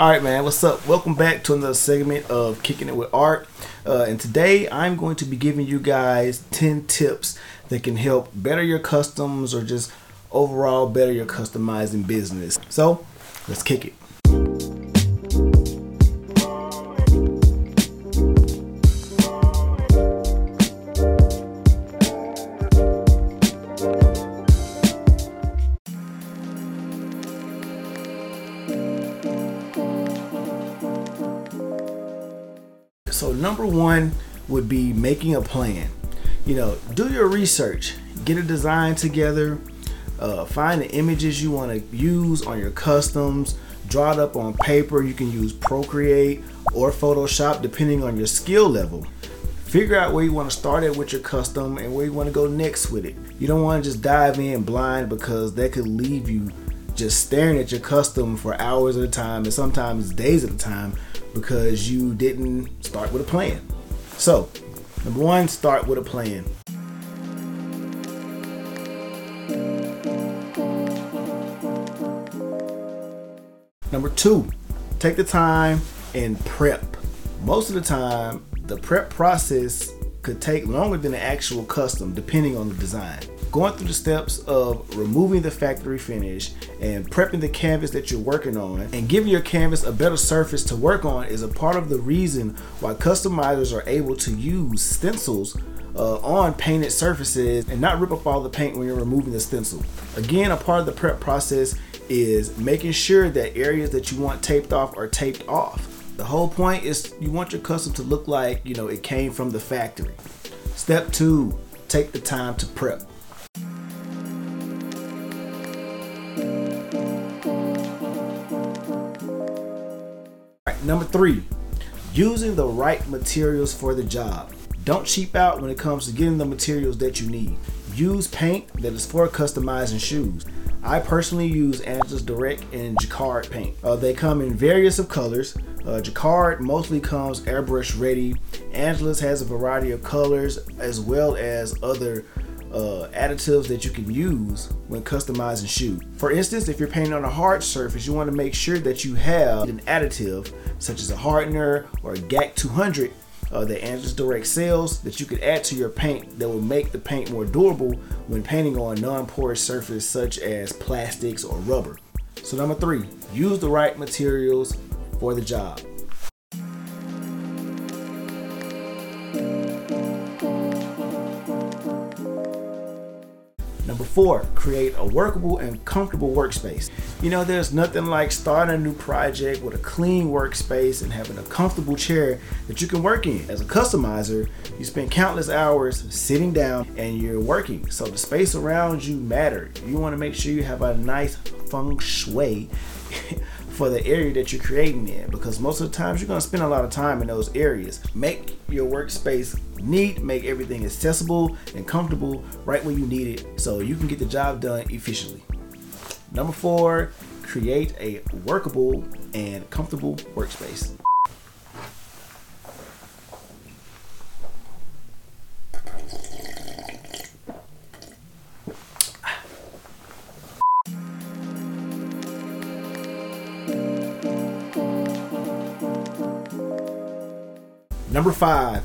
All right, man, what's up? Welcome back to another segment of Kicking It with Art. Uh, and today I'm going to be giving you guys 10 tips that can help better your customs or just overall better your customizing business. So let's kick it. One would be making a plan. You know, do your research, get a design together, uh, find the images you want to use on your customs, draw it up on paper. You can use Procreate or Photoshop depending on your skill level. Figure out where you want to start at with your custom and where you want to go next with it. You don't want to just dive in blind because that could leave you just staring at your custom for hours at a time and sometimes days at a time because you didn't start with a plan. So, number one, start with a plan. Number two, take the time and prep. Most of the time, the prep process could take longer than the actual custom depending on the design going through the steps of removing the factory finish and prepping the canvas that you're working on and giving your canvas a better surface to work on is a part of the reason why customizers are able to use stencils uh, on painted surfaces and not rip up all the paint when you're removing the stencil. Again, a part of the prep process is making sure that areas that you want taped off are taped off. The whole point is you want your custom to look like, you know, it came from the factory. Step two, take the time to prep. Number three, using the right materials for the job. Don't cheap out when it comes to getting the materials that you need. Use paint that is for customizing shoes. I personally use Angelus Direct and Jacquard paint. Uh, they come in various of colors. Uh, Jacquard mostly comes airbrush ready. Angelus has a variety of colors as well as other uh, additives that you can use when customizing shoes. For instance, if you're painting on a hard surface, you want to make sure that you have an additive such as a hardener or a GAC 200 uh, that Angelus Direct sells that you could add to your paint that will make the paint more durable when painting on non-porous surface such as plastics or rubber. So number three, use the right materials for the job. Four, create a workable and comfortable workspace. You know, there's nothing like starting a new project with a clean workspace and having a comfortable chair that you can work in. As a customizer, you spend countless hours sitting down and you're working. So the space around you matter. You want to make sure you have a nice feng shui for the area that you're creating in because most of the times you're going to spend a lot of time in those areas. Make your workspace neat, make everything accessible and comfortable right when you need it so you can get the job done efficiently. Number four, create a workable and comfortable workspace. Number five,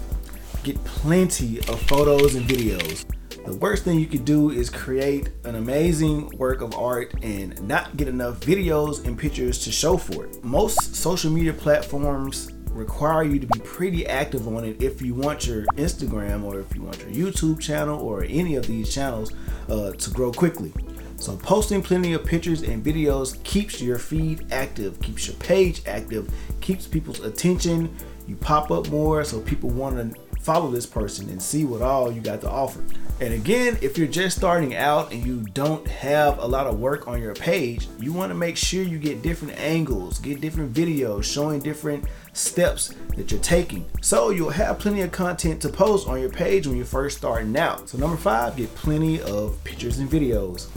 get plenty of photos and videos. The worst thing you could do is create an amazing work of art and not get enough videos and pictures to show for it. Most social media platforms require you to be pretty active on it if you want your Instagram or if you want your YouTube channel or any of these channels uh, to grow quickly. So posting plenty of pictures and videos keeps your feed active, keeps your page active, keeps people's attention, you pop up more so people want to follow this person and see what all you got to offer. And again, if you're just starting out and you don't have a lot of work on your page, you want to make sure you get different angles, get different videos showing different steps that you're taking. So you'll have plenty of content to post on your page when you're first starting out. So number five, get plenty of pictures and videos.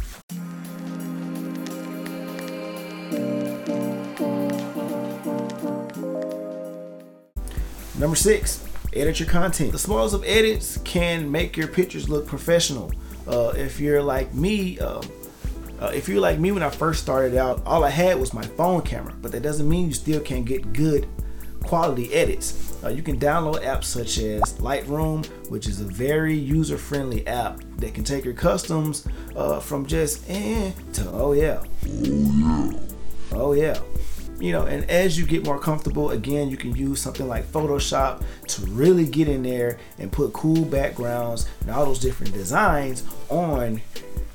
Number six, edit your content. The smallest of edits can make your pictures look professional. Uh, if you're like me, um, Uh, if you're like me when I first started out, all I had was my phone camera, but that doesn't mean you still can't get good quality edits. Uh, you can download apps such as Lightroom, which is a very user friendly app that can take your customs uh, from just eh to oh yeah. oh yeah. Oh yeah. You know, and as you get more comfortable, again, you can use something like Photoshop to really get in there and put cool backgrounds and all those different designs on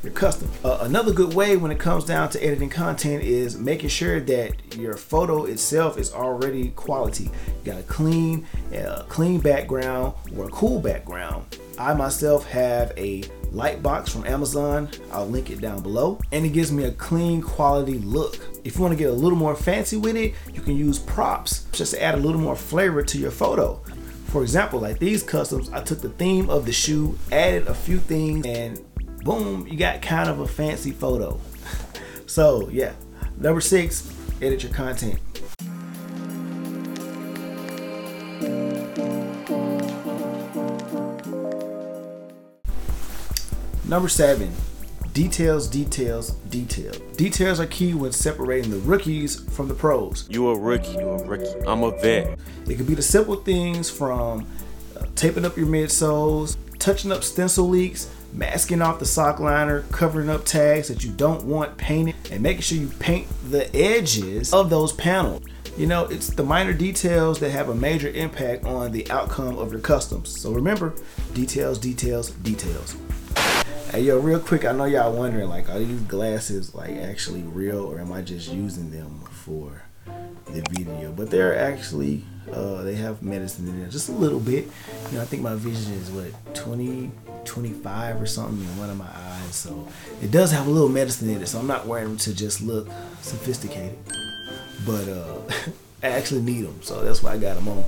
your custom. Uh, another good way when it comes down to editing content is making sure that your photo itself is already quality. You got a clean, uh, clean background or a cool background. I myself have a light box from Amazon. I'll link it down below. And it gives me a clean quality look. If you want to get a little more fancy with it, you can use props just to add a little more flavor to your photo. For example, like these customs, I took the theme of the shoe, added a few things, and boom, you got kind of a fancy photo. so yeah, number six, edit your content. Number seven, details, details, detail. Details are key when separating the rookies from the pros. You a rookie, you a rookie. I'm a vet. It could be the simple things from uh, taping up your midsoles, touching up stencil leaks, masking off the sock liner, covering up tags that you don't want painted, and making sure you paint the edges of those panels. You know, it's the minor details that have a major impact on the outcome of your customs. So remember, details, details, details. Hey yo, real quick, I know y'all wondering like, are these glasses like actually real or am I just using them for the video? But they're actually, uh, they have medicine in there just a little bit. You know, I think my vision is what 20, 25 or something in one of my eyes, so it does have a little medicine in it. So I'm not wearing them to just look sophisticated, but uh, I actually need them, so that's why I got them on.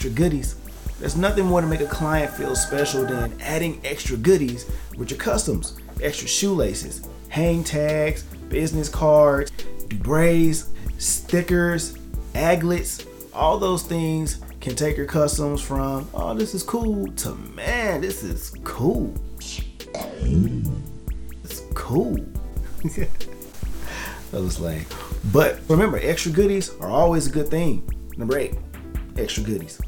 Extra goodies. There's nothing more to make a client feel special than adding extra goodies with your customs. Extra shoelaces, hang tags, business cards, dubraes, stickers, aglets, all those things can take your customs from, oh, this is cool, to man, this is cool. It's cool. that was lame. But remember, extra goodies are always a good thing. Number eight, extra goodies.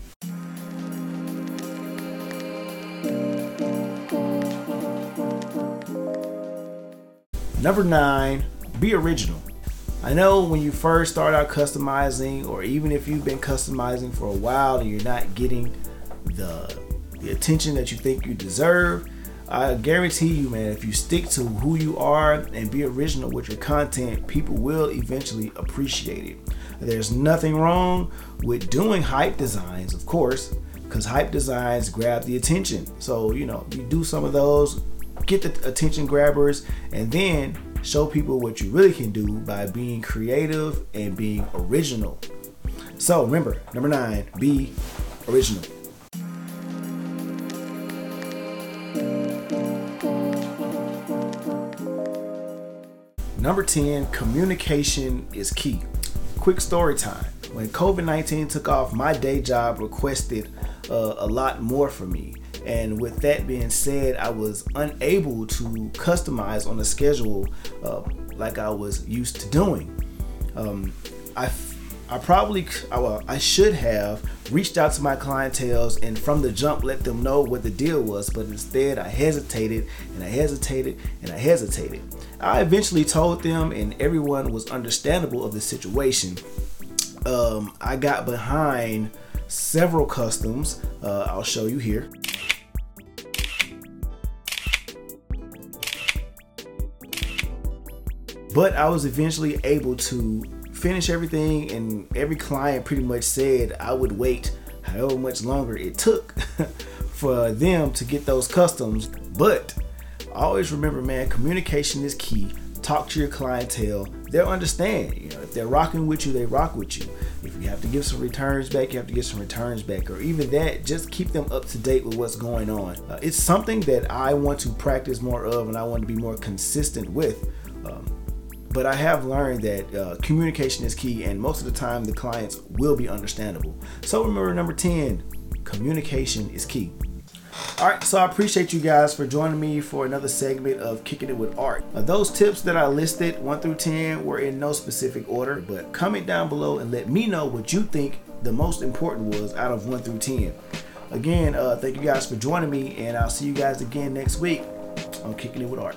Number nine, be original. I know when you first start out customizing, or even if you've been customizing for a while and you're not getting the, the attention that you think you deserve, I guarantee you, man, if you stick to who you are and be original with your content, people will eventually appreciate it. There's nothing wrong with doing hype designs, of course, because hype designs grab the attention. So, you know, you do some of those, get the attention grabbers, and then show people what you really can do by being creative and being original. So, remember, number nine, be original. Number 10, communication is key. Quick story time. When COVID 19 took off, my day job requested uh, a lot more from me. And with that being said, I was unable to customize on the schedule uh, like I was used to doing. Um, I, I probably, well, I should have reached out to my clientels and from the jump let them know what the deal was, but instead I hesitated and I hesitated and I hesitated. I eventually told them, and everyone was understandable of the situation. Um, I got behind several customs. Uh, I'll show you here. But I was eventually able to finish everything, and every client pretty much said I would wait however much longer it took for them to get those customs. But always remember, man, communication is key. Talk to your clientele. They'll understand. You know, if they're rocking with you, they rock with you. If you have to give some returns back, you have to get some returns back, or even that, just keep them up to date with what's going on. Uh, it's something that I want to practice more of, and I want to be more consistent with. But I have learned that uh, communication is key, and most of the time the clients will be understandable. So remember, number 10, communication is key. All right, so I appreciate you guys for joining me for another segment of Kicking It with Art. Uh, those tips that I listed, 1 through 10, were in no specific order, but comment down below and let me know what you think the most important was out of 1 through 10. Again, uh, thank you guys for joining me, and I'll see you guys again next week on Kicking It with Art.